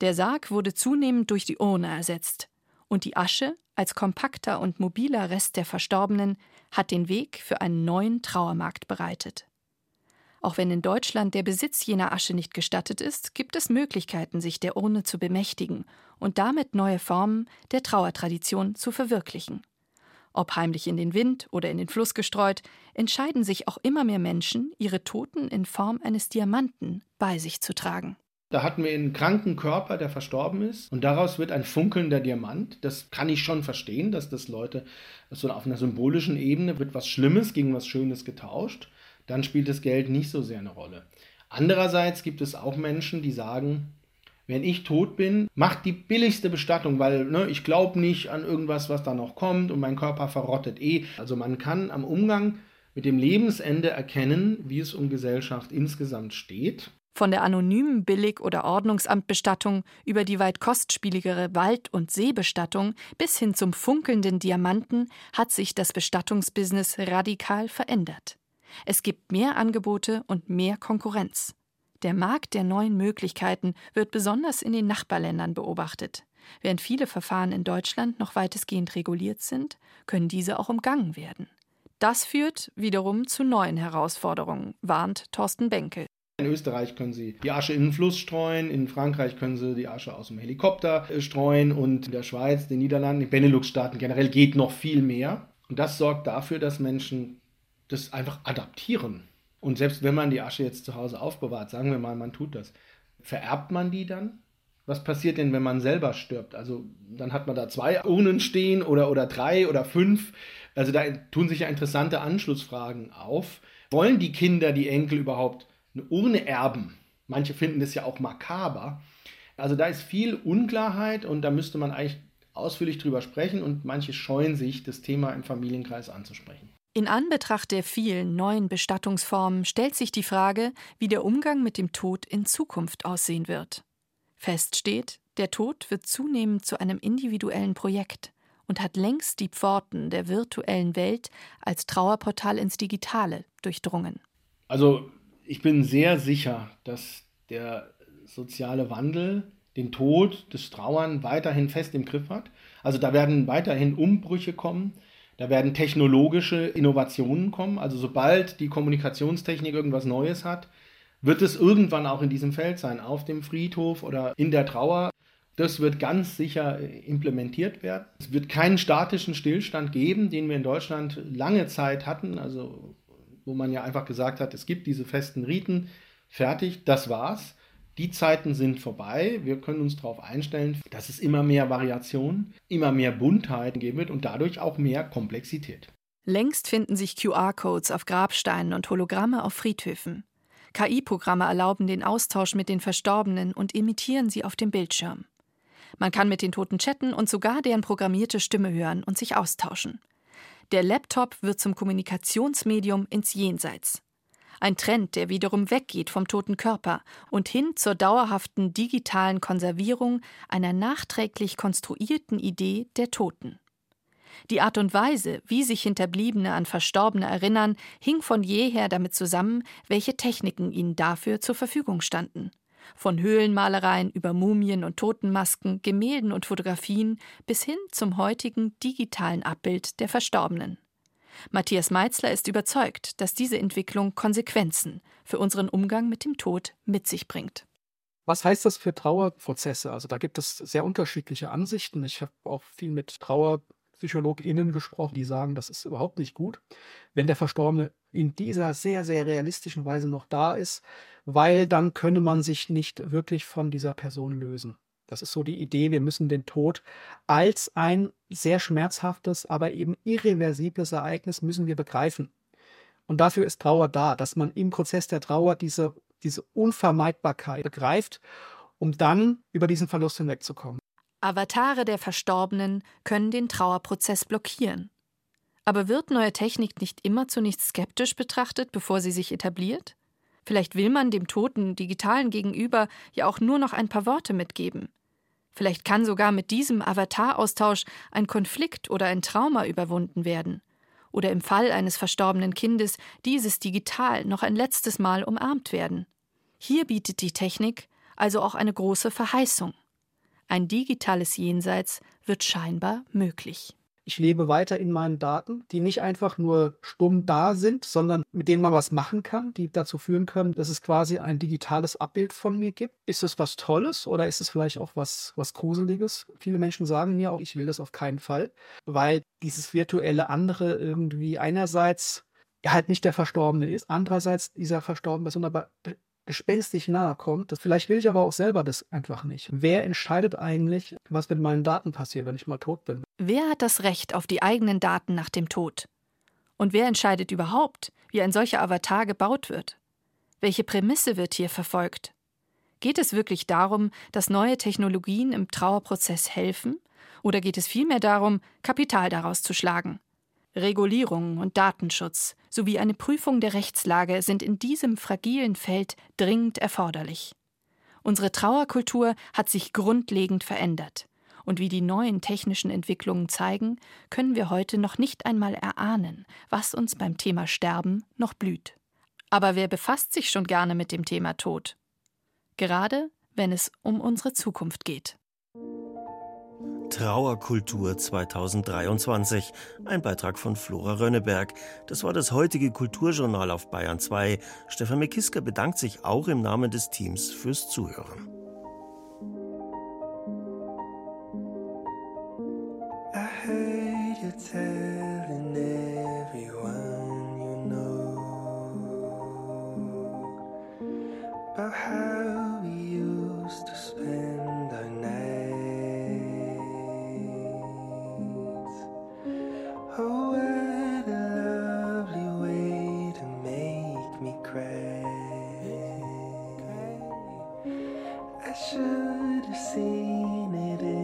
Der Sarg wurde zunehmend durch die Urne ersetzt. Und die Asche, als kompakter und mobiler Rest der Verstorbenen, hat den Weg für einen neuen Trauermarkt bereitet. Auch wenn in Deutschland der Besitz jener Asche nicht gestattet ist, gibt es Möglichkeiten, sich der Urne zu bemächtigen und damit neue Formen der Trauertradition zu verwirklichen. Ob heimlich in den Wind oder in den Fluss gestreut, entscheiden sich auch immer mehr Menschen, ihre Toten in Form eines Diamanten bei sich zu tragen. Da hatten wir einen kranken Körper, der verstorben ist, und daraus wird ein funkelnder Diamant. Das kann ich schon verstehen, dass das Leute, so auf einer symbolischen Ebene wird was Schlimmes gegen was Schönes getauscht dann spielt das Geld nicht so sehr eine Rolle. Andererseits gibt es auch Menschen, die sagen, wenn ich tot bin, macht die billigste Bestattung, weil ne, ich glaube nicht an irgendwas, was da noch kommt und mein Körper verrottet eh. Also man kann am Umgang mit dem Lebensende erkennen, wie es um Gesellschaft insgesamt steht. Von der anonymen Billig- oder Ordnungsamtbestattung über die weit kostspieligere Wald- und Seebestattung bis hin zum funkelnden Diamanten hat sich das Bestattungsbusiness radikal verändert. Es gibt mehr Angebote und mehr Konkurrenz. Der Markt der neuen Möglichkeiten wird besonders in den Nachbarländern beobachtet. Während viele Verfahren in Deutschland noch weitestgehend reguliert sind, können diese auch umgangen werden. Das führt wiederum zu neuen Herausforderungen, warnt Thorsten Benkel. In Österreich können Sie die Asche in den Fluss streuen, in Frankreich können Sie die Asche aus dem Helikopter äh, streuen und in der Schweiz, den Niederlanden, den Benelux-Staaten generell geht noch viel mehr. Und das sorgt dafür, dass Menschen das einfach adaptieren. Und selbst wenn man die Asche jetzt zu Hause aufbewahrt, sagen wir mal, man tut das, vererbt man die dann? Was passiert denn, wenn man selber stirbt? Also dann hat man da zwei Urnen stehen oder, oder drei oder fünf. Also da tun sich ja interessante Anschlussfragen auf. Wollen die Kinder, die Enkel überhaupt eine Urne erben? Manche finden das ja auch makaber. Also da ist viel Unklarheit und da müsste man eigentlich ausführlich drüber sprechen und manche scheuen sich, das Thema im Familienkreis anzusprechen. In Anbetracht der vielen neuen Bestattungsformen stellt sich die Frage, wie der Umgang mit dem Tod in Zukunft aussehen wird. Fest steht, der Tod wird zunehmend zu einem individuellen Projekt und hat längst die Pforten der virtuellen Welt als Trauerportal ins Digitale durchdrungen. Also ich bin sehr sicher, dass der soziale Wandel den Tod, das Trauern weiterhin fest im Griff hat. Also da werden weiterhin Umbrüche kommen. Da werden technologische Innovationen kommen. Also sobald die Kommunikationstechnik irgendwas Neues hat, wird es irgendwann auch in diesem Feld sein, auf dem Friedhof oder in der Trauer. Das wird ganz sicher implementiert werden. Es wird keinen statischen Stillstand geben, den wir in Deutschland lange Zeit hatten, also wo man ja einfach gesagt hat, es gibt diese festen Riten, fertig, das war's. Die Zeiten sind vorbei. Wir können uns darauf einstellen, dass es immer mehr Variationen, immer mehr Buntheit geben wird und dadurch auch mehr Komplexität. Längst finden sich QR-Codes auf Grabsteinen und Hologramme auf Friedhöfen. KI-Programme erlauben den Austausch mit den Verstorbenen und imitieren sie auf dem Bildschirm. Man kann mit den Toten chatten und sogar deren programmierte Stimme hören und sich austauschen. Der Laptop wird zum Kommunikationsmedium ins Jenseits. Ein Trend, der wiederum weggeht vom toten Körper und hin zur dauerhaften digitalen Konservierung einer nachträglich konstruierten Idee der Toten. Die Art und Weise, wie sich Hinterbliebene an Verstorbene erinnern, hing von jeher damit zusammen, welche Techniken ihnen dafür zur Verfügung standen. Von Höhlenmalereien über Mumien und Totenmasken, Gemälden und Fotografien bis hin zum heutigen digitalen Abbild der Verstorbenen. Matthias Meitzler ist überzeugt, dass diese Entwicklung Konsequenzen für unseren Umgang mit dem Tod mit sich bringt. Was heißt das für Trauerprozesse? Also da gibt es sehr unterschiedliche Ansichten. Ich habe auch viel mit TrauerpsychologInnen gesprochen, die sagen, das ist überhaupt nicht gut, wenn der Verstorbene in dieser sehr, sehr realistischen Weise noch da ist, weil dann könne man sich nicht wirklich von dieser Person lösen. Das ist so die Idee, wir müssen den Tod als ein sehr schmerzhaftes, aber eben irreversibles Ereignis müssen wir begreifen. Und dafür ist Trauer da, dass man im Prozess der Trauer diese, diese Unvermeidbarkeit begreift, um dann über diesen Verlust hinwegzukommen. Avatare der Verstorbenen können den Trauerprozess blockieren. Aber wird neue Technik nicht immer zunächst skeptisch betrachtet, bevor sie sich etabliert? Vielleicht will man dem toten digitalen Gegenüber ja auch nur noch ein paar Worte mitgeben. Vielleicht kann sogar mit diesem Avatar-Austausch ein Konflikt oder ein Trauma überwunden werden. Oder im Fall eines verstorbenen Kindes dieses digital noch ein letztes Mal umarmt werden. Hier bietet die Technik also auch eine große Verheißung. Ein digitales Jenseits wird scheinbar möglich. Ich lebe weiter in meinen Daten, die nicht einfach nur stumm da sind, sondern mit denen man was machen kann, die dazu führen können, dass es quasi ein digitales Abbild von mir gibt. Ist es was Tolles oder ist es vielleicht auch was, was Gruseliges? Viele Menschen sagen mir auch, ich will das auf keinen Fall, weil dieses virtuelle andere irgendwie einerseits halt nicht der Verstorbene ist, andererseits dieser verstorbene Person aber gespenstisch nahe kommt. Das, vielleicht will ich aber auch selber das einfach nicht. Wer entscheidet eigentlich, was mit meinen Daten passiert, wenn ich mal tot bin? Wer hat das Recht auf die eigenen Daten nach dem Tod? Und wer entscheidet überhaupt, wie ein solcher Avatar gebaut wird? Welche Prämisse wird hier verfolgt? Geht es wirklich darum, dass neue Technologien im Trauerprozess helfen? Oder geht es vielmehr darum, Kapital daraus zu schlagen? Regulierung und Datenschutz sowie eine Prüfung der Rechtslage sind in diesem fragilen Feld dringend erforderlich. Unsere Trauerkultur hat sich grundlegend verändert. Und wie die neuen technischen Entwicklungen zeigen, können wir heute noch nicht einmal erahnen, was uns beim Thema Sterben noch blüht. Aber wer befasst sich schon gerne mit dem Thema Tod? Gerade wenn es um unsere Zukunft geht. Trauerkultur 2023. Ein Beitrag von Flora Rönneberg. Das war das heutige Kulturjournal auf Bayern 2. Stefan Mekiska bedankt sich auch im Namen des Teams fürs Zuhören. how have seen it